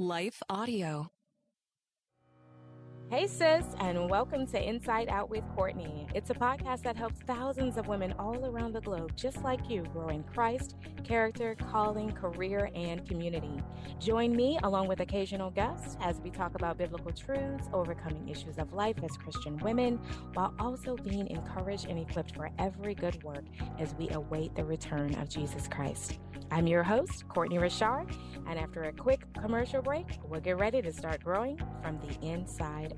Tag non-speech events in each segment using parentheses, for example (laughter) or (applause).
Life Audio. Hey, sis, and welcome to Inside Out with Courtnaye. It's a podcast that helps thousands of women all around the globe, just like you, grow in Christ, character, calling, career, and community. Join me along with occasional guests as we talk about biblical truths, overcoming issues of life as Christian women, while also being encouraged and equipped for every good work as we await the return of Jesus Christ. I'm your host, Courtnaye Richard, and after a quick commercial break, we'll get ready to start growing from the inside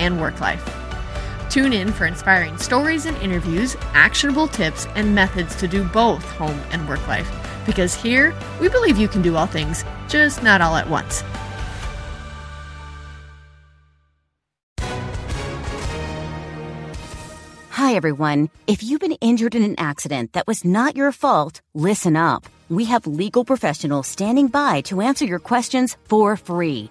and work life. Tune in for inspiring stories and interviews, actionable tips, and methods to do both home and work life. Because here, we believe you can do all things, just not all at once. Hi, everyone. If you've been injured in an accident that was not your fault, listen up. We have legal professionals standing by to answer your questions for free.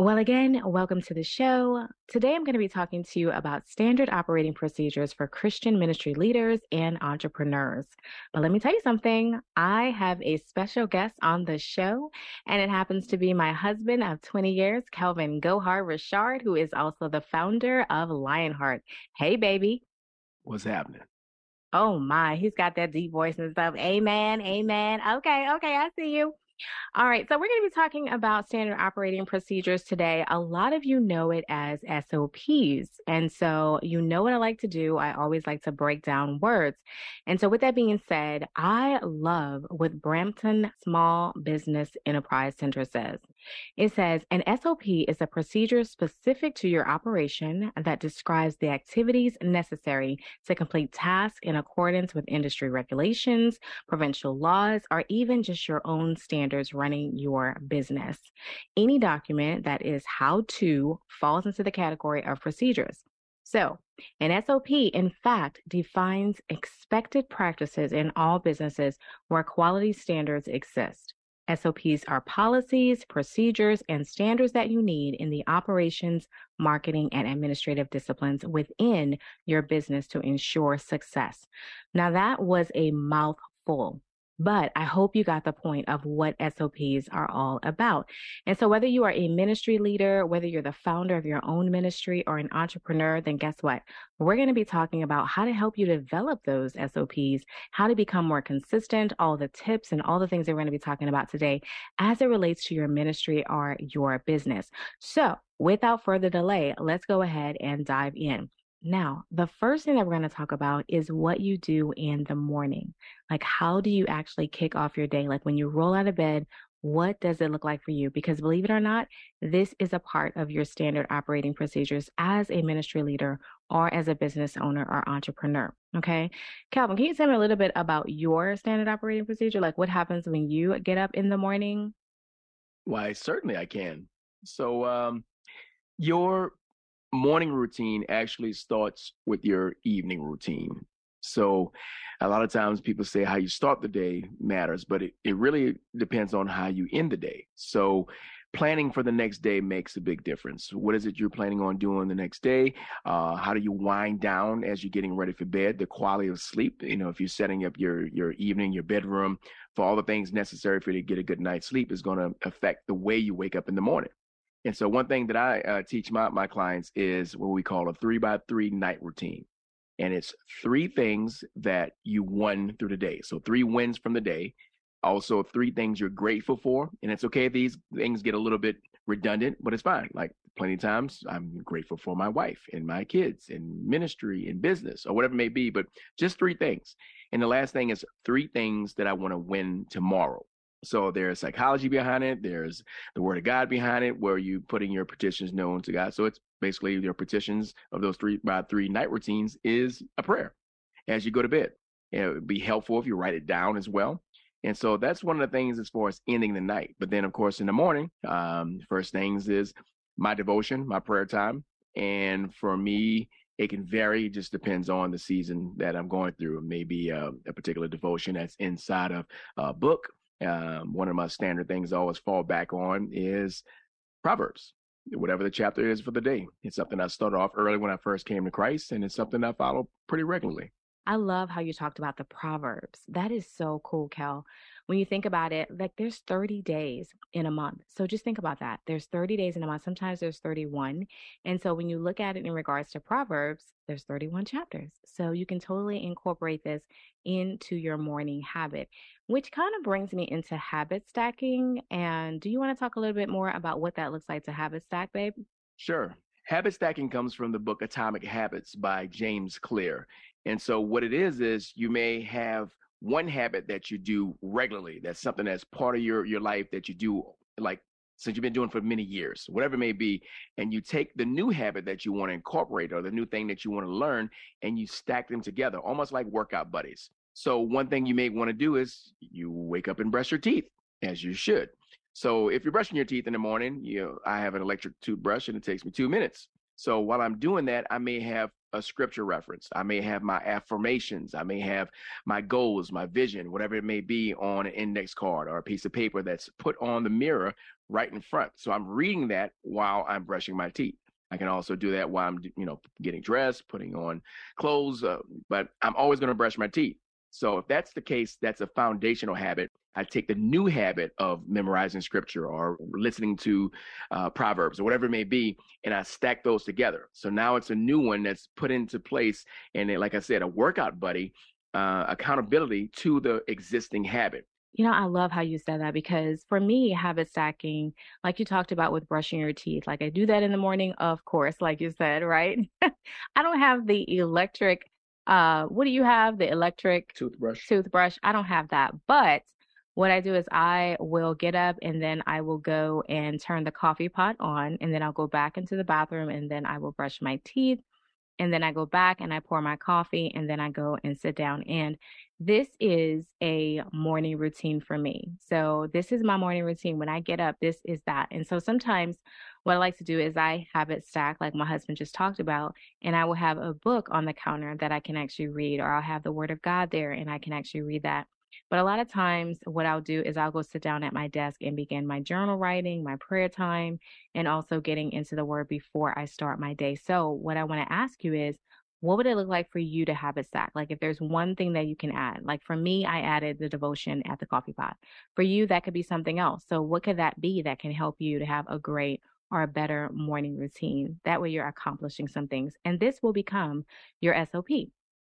Well, again, welcome to the show. Today I'm going to be talking to you about standard operating procedures for Christian ministry leaders and entrepreneurs. But let me tell you something I have a special guest on the show, and it happens to be my husband of 20 years, Calvin Go Hard Richard, who is also the founder of Lionheart. Hey, baby. What's happening? Oh, my. He's got that deep voice and stuff. Amen. Amen. Okay. Okay. I see you. All right, so we're going to be talking about standard operating procedures today. A lot of you know it as SOPs. And so, you know what I like to do. I always like to break down words. And so, with that being said, I love what Brampton Small Business Enterprise Center says. It says an SOP is a procedure specific to your operation that describes the activities necessary to complete tasks in accordance with industry regulations, provincial laws, or even just your own standards running your business. Any document that is how to falls into the category of procedures. So, an SOP, in fact, defines expected practices in all businesses where quality standards exist. SOPs are policies, procedures, and standards that you need in the operations, marketing, and administrative disciplines within your business to ensure success. Now, that was a mouthful. But I hope you got the point of what SOPs are all about. And so, whether you are a ministry leader, whether you're the founder of your own ministry or an entrepreneur, then guess what? We're going to be talking about how to help you develop those SOPs, how to become more consistent, all the tips and all the things that we're going to be talking about today as it relates to your ministry or your business. So, without further delay, let's go ahead and dive in. Now, the first thing that we're going to talk about is what you do in the morning. Like, how do you actually kick off your day? Like, when you roll out of bed, what does it look like for you? Because believe it or not, this is a part of your standard operating procedures as a ministry leader or as a business owner or entrepreneur. Okay. Calvin, can you tell me a little bit about your standard operating procedure? Like, what happens when you get up in the morning? Why, certainly I can. So, um, your morning routine actually starts with your evening routine. So a lot of times people say how you start the day matters, but it, it really depends on how you end the day. So planning for the next day makes a big difference. What is it you're planning on doing the next day? Uh, how do you wind down as you're getting ready for bed? The quality of sleep. You know, if you're setting up your your evening, your bedroom for all the things necessary for you to get a good night's sleep, is going to affect the way you wake up in the morning. And so, one thing that I uh, teach my my clients is what we call a three by three night routine. And it's three things that you won through the day. So three wins from the day, also three things you're grateful for. And it's okay if these things get a little bit redundant but it's fine. Like plenty of times i'm grateful for my wife and my kids and ministry and business or whatever it may be but just three things. And the last thing is three things that i want to win tomorrow so there's psychology behind it there's the word of god behind it where you putting your petitions known to god so it's basically your petitions of those three by three night routines is a prayer as you go to bed And it would be helpful if you write it down as well and so that's one of the things as far as ending the night. But then, of course, in the morning, um, first things is my devotion, my prayer time. And for me, it can vary. It just depends on the season that I'm going through. Maybe uh, a particular devotion that's inside of a book. Um, one of my standard things I always fall back on is Proverbs, whatever the chapter is for the day. It's something I started off early when I first came to Christ, and it's something I follow pretty regularly. I love how you talked about the Proverbs. That is so cool, Kel. When you think about it, like there's 30 days in a month. So just think about that. There's 30 days in a month. Sometimes there's 31. And so when you look at it in regards to Proverbs, there's 31 chapters. So you can totally incorporate this into your morning habit, which kind of brings me into habit stacking. And do you want to talk a little bit more about what that looks like to habit stack, babe? Sure. Habit stacking comes from the book Atomic Habits by James Clear. And so what it is is you may have one habit that you do regularly. That's something that's part of your your life that you do like since you've been doing for many years, whatever it may be, and you take the new habit that you want to incorporate or the new thing that you want to learn and you stack them together, almost like workout buddies. So one thing you may want to do is you wake up and brush your teeth as you should. So if you're brushing your teeth in the morning, you know, I have an electric toothbrush and it takes me 2 minutes. So while I'm doing that, I may have a scripture reference. I may have my affirmations. I may have my goals, my vision, whatever it may be on an index card or a piece of paper that's put on the mirror right in front. So I'm reading that while I'm brushing my teeth. I can also do that while I'm, you know, getting dressed, putting on clothes, uh, but I'm always going to brush my teeth. So if that's the case, that's a foundational habit. I take the new habit of memorizing scripture or listening to uh, Proverbs or whatever it may be, and I stack those together. So now it's a new one that's put into place. And it, like I said, a workout buddy, uh, accountability to the existing habit. You know, I love how you said that because for me, habit stacking, like you talked about with brushing your teeth, like I do that in the morning, of course, like you said, right? (laughs) I don't have the electric uh, what do you have? The electric toothbrush. Toothbrush. I don't have that, but what I do is I will get up and then I will go and turn the coffee pot on, and then I'll go back into the bathroom and then I will brush my teeth. And then I go back and I pour my coffee and then I go and sit down. And this is a morning routine for me. So, this is my morning routine. When I get up, this is that. And so, sometimes what I like to do is I have it stacked, like my husband just talked about, and I will have a book on the counter that I can actually read, or I'll have the Word of God there and I can actually read that. But a lot of times, what I'll do is I'll go sit down at my desk and begin my journal writing, my prayer time, and also getting into the Word before I start my day. So, what I want to ask you is, what would it look like for you to have it stacked? Like if there's one thing that you can add, like for me, I added the devotion at the coffee pot. For you, that could be something else. So what could that be that can help you to have a great or a better morning routine? That way you're accomplishing some things. And this will become your SOP.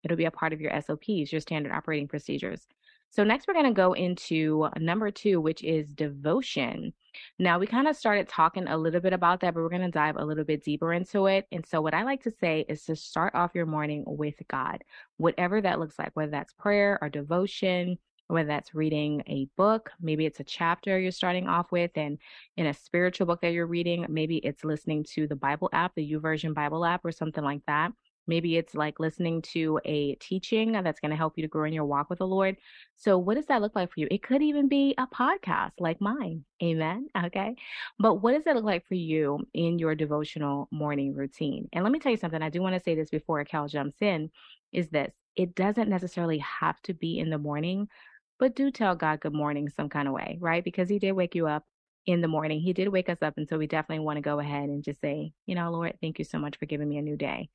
It'll be a part of your SOPs, your standard operating procedures. So next we're going to go into number two, which is devotion. Now we kind of started talking a little bit about that, but we're going to dive a little bit deeper into it. And so what I like to say is to start off your morning with God, whatever that looks like, whether that's prayer or devotion, whether that's reading a book, maybe it's a chapter you're starting off with, and in a spiritual book that you're reading, maybe it's listening to the Bible app, the YouVersion Bible app, or something like that. Maybe it's like listening to a teaching that's going to help you to grow in your walk with the Lord. So, what does that look like for you? It could even be a podcast like mine. Amen. Okay. But what does it look like for you in your devotional morning routine? And let me tell you something. I do want to say this before Cal jumps in is this it doesn't necessarily have to be in the morning, but do tell God good morning some kind of way, right? Because He did wake you up in the morning. He did wake us up. And so we definitely want to go ahead and just say, you know, Lord, thank you so much for giving me a new day.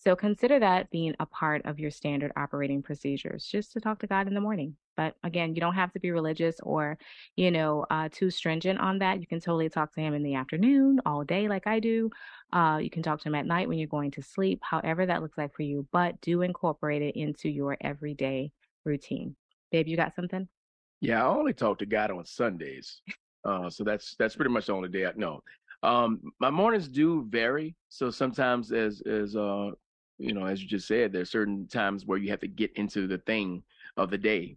So consider that being a part of your standard operating procedures, just to talk to God in the morning. But again, you don't have to be religious or, you know, uh, too stringent on that. You can totally talk to Him in the afternoon, all day, like I do. Uh, you can talk to Him at night when you're going to sleep, however that looks like for you. But do incorporate it into your everyday routine. Babe, you got something? Yeah, I only talk to God on Sundays. Uh, so that's that's pretty much the only day I know. Um, my mornings do vary. So sometimes, as as uh, you know, as you just said, there's certain times where you have to get into the thing of the day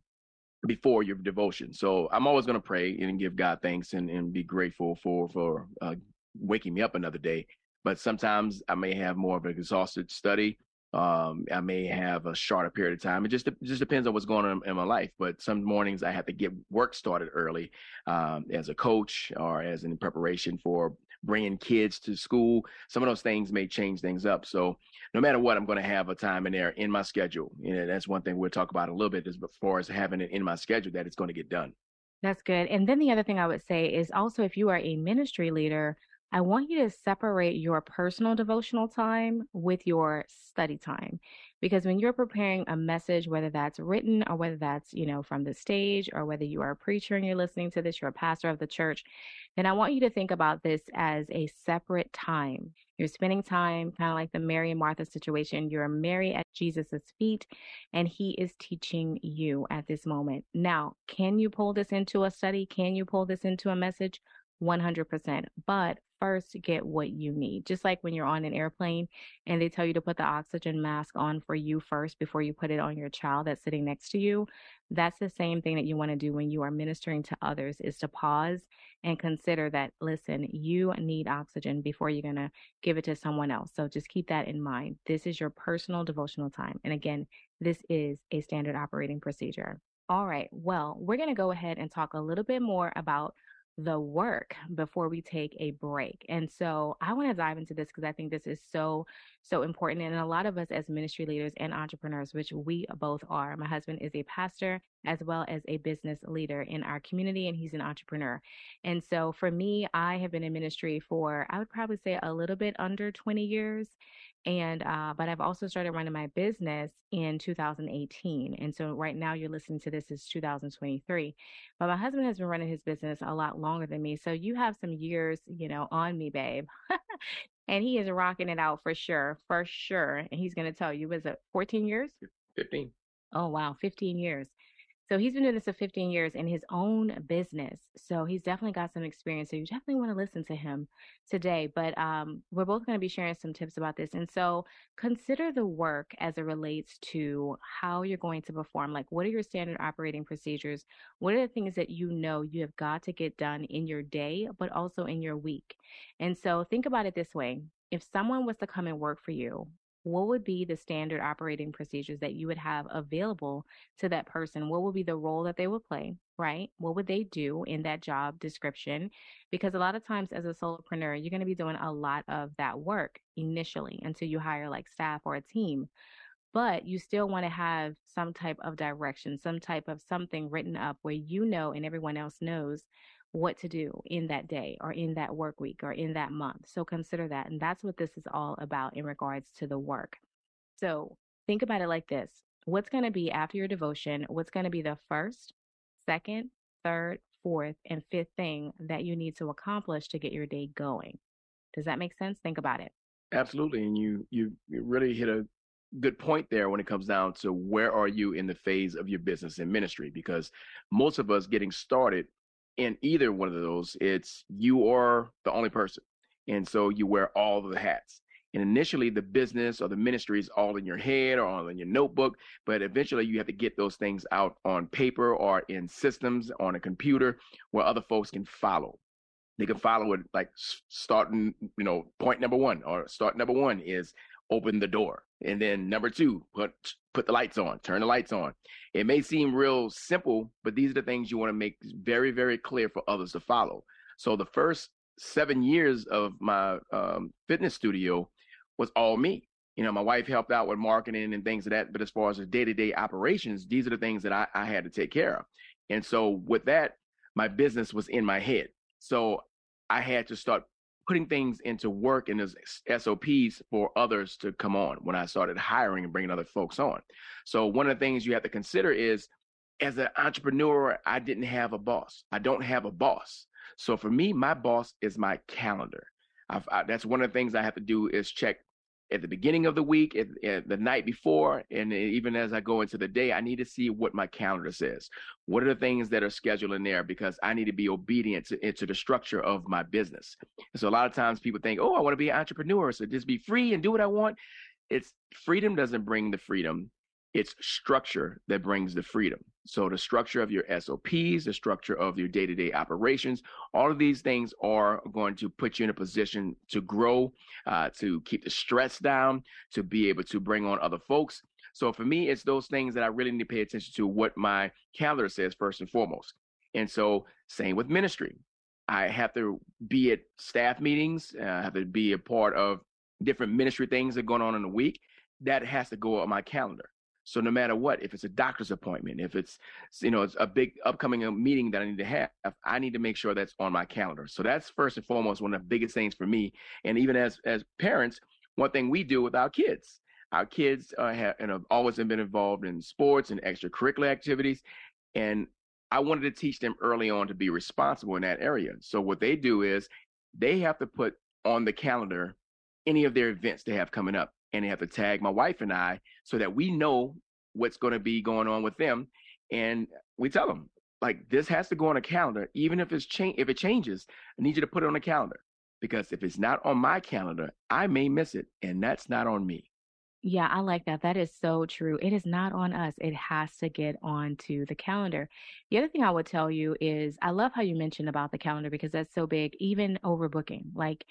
before your devotion. So I'm always going to pray and give God thanks and, and be grateful for for uh, waking me up another day. But sometimes I may have more of an exhausted study. Um, I may have a shorter period of time. It just it just depends on what's going on in my life. But some mornings I have to get work started early um, as a coach or as in preparation for bringing kids to school. Some of those things may change things up. So no matter what, I'm going to have a time in there in my schedule. And that's one thing we'll talk about a little bit as far as having it in my schedule that it's going to get done. That's good. And then the other thing I would say is also if you are a ministry leader, I want you to separate your personal devotional time with your study time. Because when you're preparing a message, whether that's written or whether that's, you know, from the stage or whether you are a preacher and you're listening to this, you're a pastor of the church, then I want you to think about this as a separate time. You're spending time kind of like the Mary and Martha situation. You're Mary at Jesus' feet, and he is teaching you at this moment. Now, can you pull this into a study? Can you pull this into a message? 100%. But first get what you need. Just like when you're on an airplane and they tell you to put the oxygen mask on for you first before you put it on your child that's sitting next to you. That's the same thing that you want to do when you are ministering to others is to pause and consider that listen, you need oxygen before you're going to give it to someone else. So just keep that in mind. This is your personal devotional time. And again, this is a standard operating procedure. All right. Well, we're going to go ahead and talk a little bit more about the work before we take a break. And so I want to dive into this because I think this is so, so important. And a lot of us as ministry leaders and entrepreneurs, which we both are, my husband is a pastor as well as a business leader in our community, and he's an entrepreneur. And so for me, I have been in ministry for, I would probably say a little bit under 20 years and uh, but I've also started running my business in 2018, and so right now you're listening to this is 2023. But my husband has been running his business a lot longer than me, so you have some years, you know, on me, babe. (laughs) and he is rocking it out for sure, for sure. And he's going to tell you, was it 14 years? 15. Oh wow, 15 years. So he's been doing this for 15 years in his own business. So he's definitely got some experience. So you definitely want to listen to him today. But um, we're both going to be sharing some tips about this. And so consider the work as it relates to how you're going to perform. Like, what are your standard operating procedures? What are the things that you know you have got to get done in your day, but also in your week? And so think about it this way if someone was to come and work for you what would be the standard operating procedures that you would have available to that person? What would be the role that they would play, right? What would they do in that job description? Because a lot of times as a solopreneur, you're going to be doing a lot of that work initially until you hire like staff or a team. But you still want to have some type of direction, some type of something written up where you know and everyone else knows what to do in that day or in that work week or in that month. So consider that. And that's what this is all about in regards to the work. So think about it like this what's going to be after your devotion? What's going to be the first, second, third, fourth, and fifth thing that you need to accomplish to get your day going? Does that make sense? Think about it. Absolutely. And you, you, really hit a good point there when it comes down to where are you in the phase of your business and ministry because most of us getting started in either one of those, it's you are the only person. And so you wear all of the hats. And initially, the business or the ministry is all in your head or all in your notebook, but eventually you have to get those things out on paper or in systems on a computer where other folks can follow. They can follow it like starting, you know, point number one or start number one is open the door. And then number two, put put the lights on, turn the lights on. It may seem real simple, but these are the things you want to make very, very clear for others to follow. So the first seven years of my um, fitness studio was all me. You know, my wife helped out with marketing and things of that, but as far as the day to day operations, these are the things that I, I had to take care of. And so with that, my business was in my head. So I had to start putting things into work in those SOPs for others to come on when I started hiring and bringing other folks on. So one of the things you have to consider is as an entrepreneur, I didn't have a boss. I don't have a boss. So for me, my boss is my calendar. I, that's one of the things I have to do is check at the beginning of the week, at, at, the night before, and even as I go into the day, I need to see what my calendar says. What are the things that are scheduled in there? Because I need to be obedient to, to the structure of my business. So a lot of times people think, oh, I want to be an entrepreneur, so just be free and do what I want. It's freedom doesn't bring the freedom it's structure that brings the freedom. So the structure of your SOPs, the structure of your day-to-day operations, all of these things are going to put you in a position to grow, uh, to keep the stress down, to be able to bring on other folks. So for me, it's those things that I really need to pay attention to what my calendar says first and foremost. And so same with ministry. I have to be at staff meetings. Uh, I have to be a part of different ministry things that are going on in the week. That has to go on my calendar. So no matter what, if it's a doctor's appointment, if it's you know it's a big upcoming uh, meeting that I need to have, I need to make sure that's on my calendar. So that's first and foremost one of the biggest things for me. And even as as parents, one thing we do with our kids, our kids uh, have and have always been involved in sports and extracurricular activities, and I wanted to teach them early on to be responsible in that area. So what they do is they have to put on the calendar any of their events they have coming up and they have to tag my wife and I so that we know what's going to be going on with them. And we tell them like this has to go on a calendar, even if it's change if it changes. I need you to put it on a calendar because if it's not on my calendar, I may miss it, and that's not on me. Yeah, I like that. That is so true. It is not on us. It has to get onto the calendar. The other thing I would tell you is I love how you mentioned about the calendar because that's so big, even overbooking. Like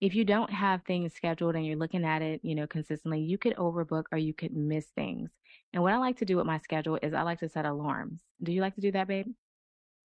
if you don't have things scheduled and you're looking at it, you know, consistently, you could overbook or you could miss things. And what I like to do with my schedule is I like to set alarms. Do you like to do that, babe?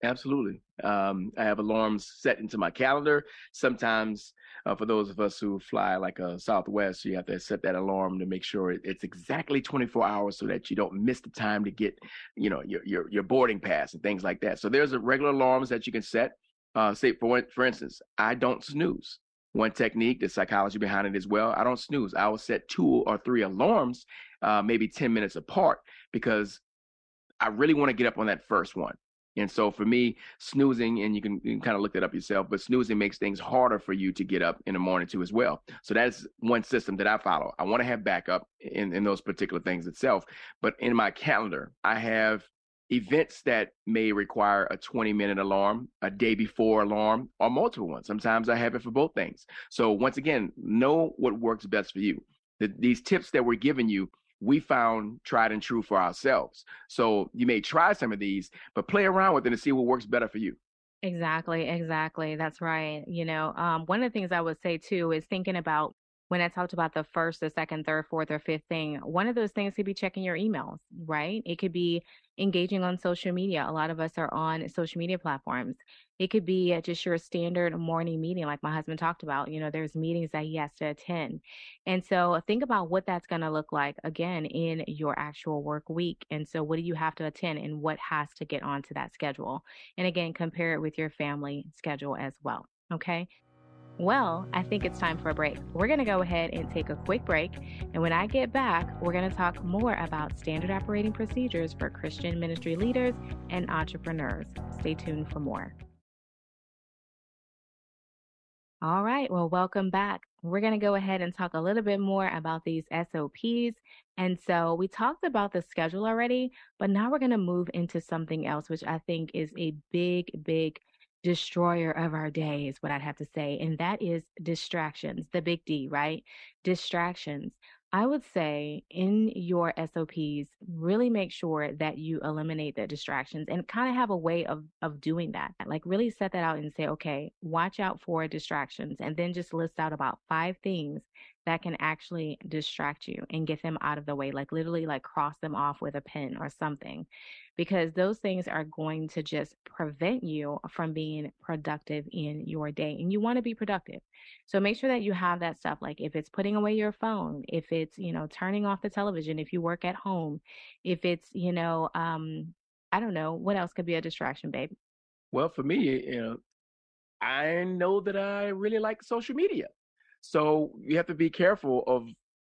Absolutely. Um, I have alarms set into my calendar. Sometimes, uh, for those of us who fly like a Southwest, you have to set that alarm to make sure it's exactly 24 hours so that you don't miss the time to get, you know, your your, your boarding pass and things like that. So there's a regular alarms that you can set. Uh, say for for instance, I don't snooze. One technique, the psychology behind it as well. I don't snooze. I will set two or three alarms, uh, maybe 10 minutes apart, because I really want to get up on that first one. And so for me, snoozing, and you can, you can kind of look that up yourself, but snoozing makes things harder for you to get up in the morning too as well. So that's one system that I follow. I want to have backup in, in those particular things itself. But in my calendar, I have events that may require a 20 minute alarm, a day before alarm, or multiple ones. Sometimes I have it for both things. So once again, know what works best for you. The, these tips that we're giving you we found tried and true for ourselves. So you may try some of these, but play around with it and see what works better for you. Exactly, exactly. That's right. You know, um, one of the things I would say too is thinking about when I talked about the first, the second, third, fourth, or fifth thing, one of those things could be checking your emails, right? It could be engaging on social media. A lot of us are on social media platforms. It could be uh, just your standard morning meeting, like my husband talked about. You know, there's meetings that he has to attend. And so think about what that's going to look like again in your actual work week. And so, what do you have to attend and what has to get onto that schedule? And again, compare it with your family schedule as well. Okay. Well, I think it's time for a break. We're going to go ahead and take a quick break. And when I get back, we're going to talk more about standard operating procedures for Christian ministry leaders and entrepreneurs. Stay tuned for more. All right. Well, welcome back. We're going to go ahead and talk a little bit more about these SOPs. And so we talked about the schedule already, but now we're going to move into something else, which I think is a big, big destroyer of our day, is what I'd have to say. And that is distractions, the big D, right? Distractions. I would say in your SOPs, really make sure that you eliminate the distractions and kind of have a way of, of doing that. Like really set that out and say, okay, watch out for distractions and then just list out about five things that can actually distract you and get them out of the way. Like literally like cross them off with a pen or something because those things are going to just prevent you from being productive in your day. And you want to be productive. So make sure that you have that stuff. Like if it's putting away your phone, if it's, you know, turning off the television, if you work at home, if it's, you know, um, I don't know, what else could be a distraction, babe? Well, for me, you know, I know that I really like social media. So you have to be careful of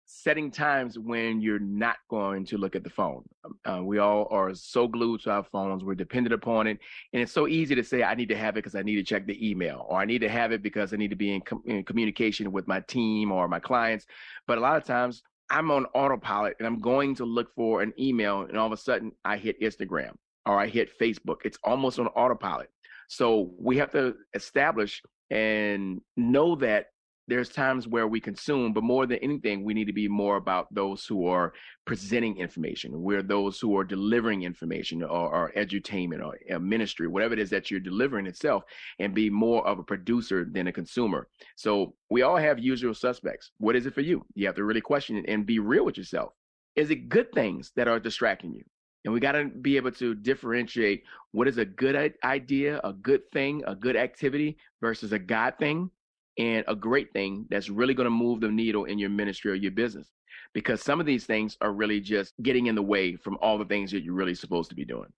setting times when you're not going to look at the phone. Um, uh, we all are so glued to our phones. We're dependent upon it. And it's so easy to say, I need to have it because I need to check the email, or I need to have it because I need to be in, com- in communication with my team or my clients. But a lot of times I'm on autopilot and I'm going to look for an email, and all of a sudden I hit Instagram or I hit Facebook. It's almost on autopilot. So we have to establish and know that there's times where we consume, but more than anything, we need to be more about those who are presenting information. We're those who are delivering information or, or edutainment or ministry, whatever it is that you're delivering itself, and be more of a producer than a consumer. So we all have usual suspects. What is it for you? You have to really question it and be real with yourself. Is it good things that are distracting you? And we got to be able to differentiate what is a good idea, a good thing, a good activity versus a God thing and a great thing that's really going to move the needle in your ministry or your business. Because some of these things are really just getting in the way from all the things that you're really supposed to be doing.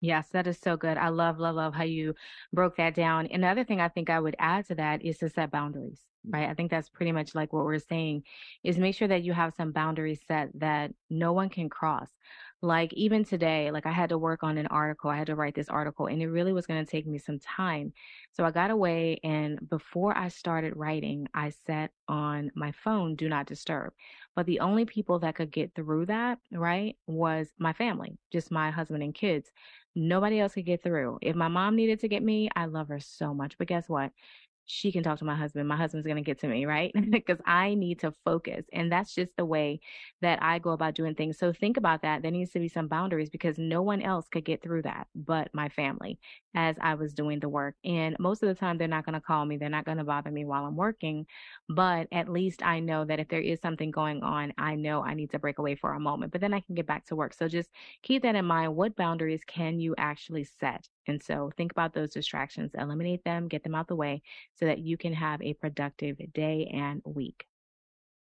Yes, that is so good. I love, love, love how you broke that down. And the thing I think I would add to that is to set boundaries, mm-hmm. right? I think that's pretty much like what we're saying is make sure that you have some boundaries set that no one can cross like even today like i had to work on an article i had to write this article and it really was going to take me some time. So i got away and before i started writing i set on my phone do not disturb. But the only people that could get through that right was my family just my husband and kids. Nobody else could get through. If my mom needed to get me i love her so much. But guess what she can talk to my husband. My husband's going to get to me, right? Mm-hmm. (laughs) because I need to focus. And that's just the way that I go about doing things. So think about that. There needs to be some boundaries because no one else could get through that but my family as I was doing the work. And most of the time, they're not going to call me. They're not going to bother me while I'm working. But at least I know that if there is something going on, I know I need to break away for a moment, but then I can get back to work. So just keep that in mind. What boundaries can you actually set? And so think about those distractions, eliminate them, get them out the way so that you can have a productive day and week.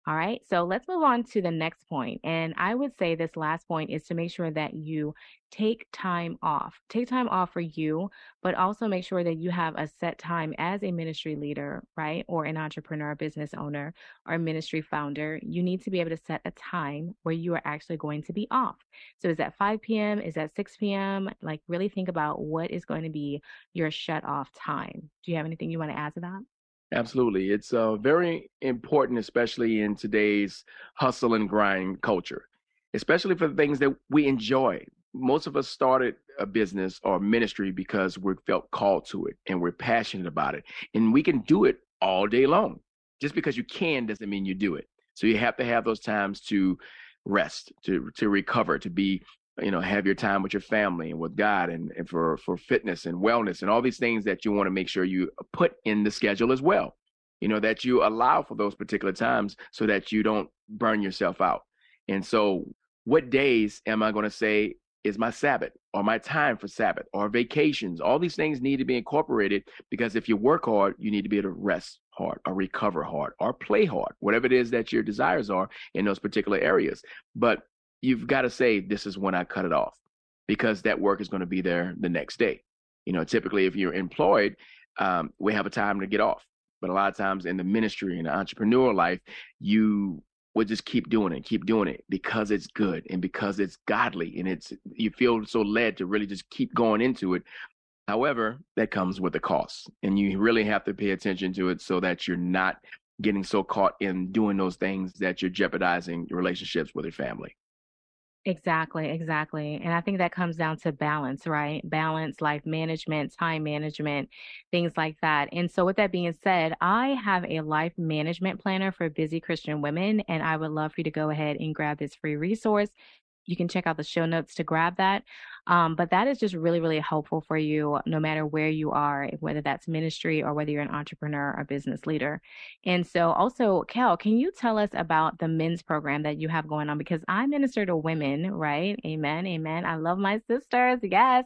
All right, so let's move on to the next point. And I would say this last point is to make sure that you take time off. Take time off for you, but also make sure that you have a set time as a ministry leader, right? Or an entrepreneur, business owner, or ministry founder. You need to be able to set a time where you are actually going to be off. So is that 5 p.m.? Is that 6 p.m.? Like, really think about what is going to be your shut off time. Do you have anything you want to add to that? Absolutely. It's uh, very important, especially in today's hustle and grind culture, especially for the things that we enjoy. Most of us started a business or ministry because we felt called to it and we're passionate about it. And we can do it all day long. Just because you can doesn't mean you do it. So you have to have those times to rest, to to recover, to be you know have your time with your family and with god and, and for for fitness and wellness and all these things that you want to make sure you put in the schedule as well. You know that you allow for those particular times so that you don't burn yourself out. And so what days am i going to say is my sabbath or my time for sabbath or vacations? All these things need to be incorporated because if you work hard you need to be able to rest hard or recover hard or play hard whatever it is that your desires are in those particular areas. But you've got to say, this is when I cut it off because that work is going to be there the next day. You know, typically if you're employed, um, we have a time to get off. But a lot of times in the ministry and the entrepreneur life, you would just keep doing it, keep doing it because it's good and because it's godly and it's you feel so led to really just keep going into it. However, that comes with a cost, and you really have to pay attention to it so that you're not getting so caught in doing those things that you're jeopardizing your relationships with your family. Exactly, exactly. And I think that comes down to balance, right? Balance, life management, time management, things like that. And so, with that being said, I have a life management planner for busy Christian women, and I would love for you to go ahead and grab this free resource. You can check out the show notes to grab that. Um, but that is just really, really helpful for you, no matter where you are, whether that's ministry or whether you're an entrepreneur or business leader. And so, also, Kel, can you tell us about the men's program that you have going on? Because I minister to women, right? Amen. Amen. I love my sisters. Yes.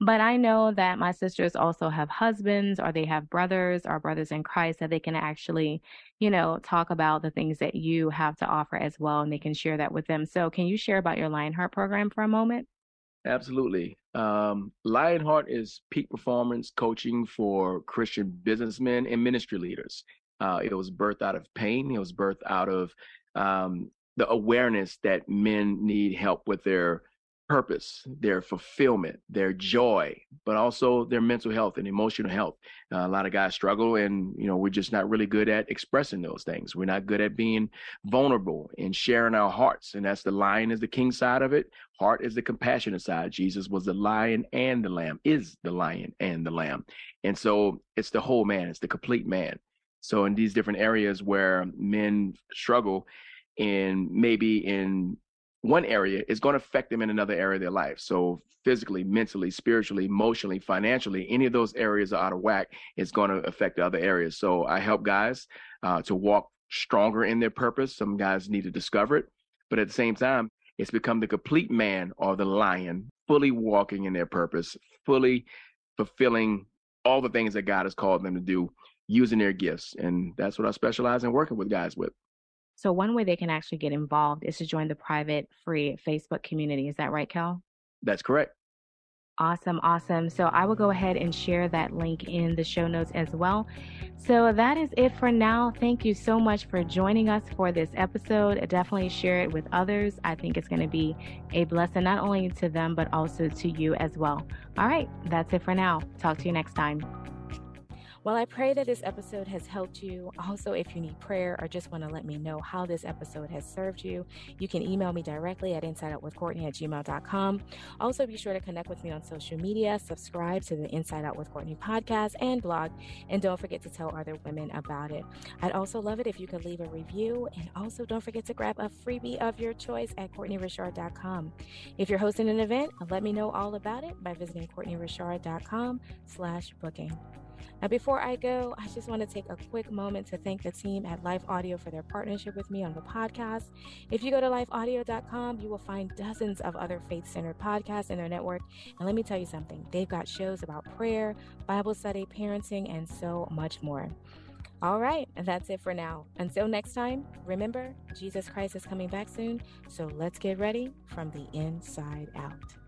But I know that my sisters also have husbands or they have brothers or brothers in Christ that they can actually, you know, talk about the things that you have to offer as well and they can share that with them. So, can you share about your Lionheart program for a moment? absolutely. Um, Lionheart is peak performance coaching for Christian businessmen and ministry leaders. Uh, it was birthed out of pain. It was birthed out of um, the awareness that men need help with their purpose, their fulfillment, their joy, but also their mental health and emotional health. Uh, a lot of guys struggle, and you know we're just not really good at expressing those things. We're not good at being vulnerable and sharing our hearts, and that's the lion is the king side of it. Heart is the compassionate side. Jesus was the lion and the lamb, is the lion and the lamb, and so it's the whole man, it's the complete man. So in these different areas where men struggle, and maybe in one area is going to affect them in another area of their life. So physically, mentally, spiritually, emotionally, financially, any of those areas are out of whack, it's going to affect the other areas. So I help guys uh, to walk stronger in their purpose. Some guys need to discover it, but at the same time, it's become the complete man or the lion, fully walking in their purpose, fully fulfilling all the things that God has called them to do using their gifts. And that's what I specialize in working with guys with. So one way they can actually get involved is to join the private free Facebook community. Is that right, Kel? That's correct. Awesome, awesome. So I will go ahead and share that link in the show notes as well. So that is it for now. Thank you so much for joining us for this episode. Definitely share it with others. I think it's going to be a blessing not only to them, but also to you as well. All right, that's it for now. Talk to you next time. Well, I pray that this episode has helped you. Also, if you need prayer or just want to let me know how this episode has served you, you can email me directly at insideoutwithcourtnaye at gmail.com. Also, be sure to connect with me on social media, subscribe to the Inside Out with Courtnaye podcast and blog, and don't forget to tell other women about it. I'd also love it if you could leave a review, and also don't forget to grab a freebie of your choice at CourtnayeRichard.com. If you're hosting an event, let me know all about it by visiting CourtnayeRichard.com slash booking. Now, before I go, I just want to take a quick moment to thank the team at Life Audio for their partnership with me on the podcast. If you go to lifeaudio.com, you will find dozens of other faith centered podcasts in their network. And let me tell you something they've got shows about prayer, Bible study, parenting, and so much more. All right, and that's it for now. Until next time, remember, Jesus Christ is coming back soon, so let's get ready from the inside out.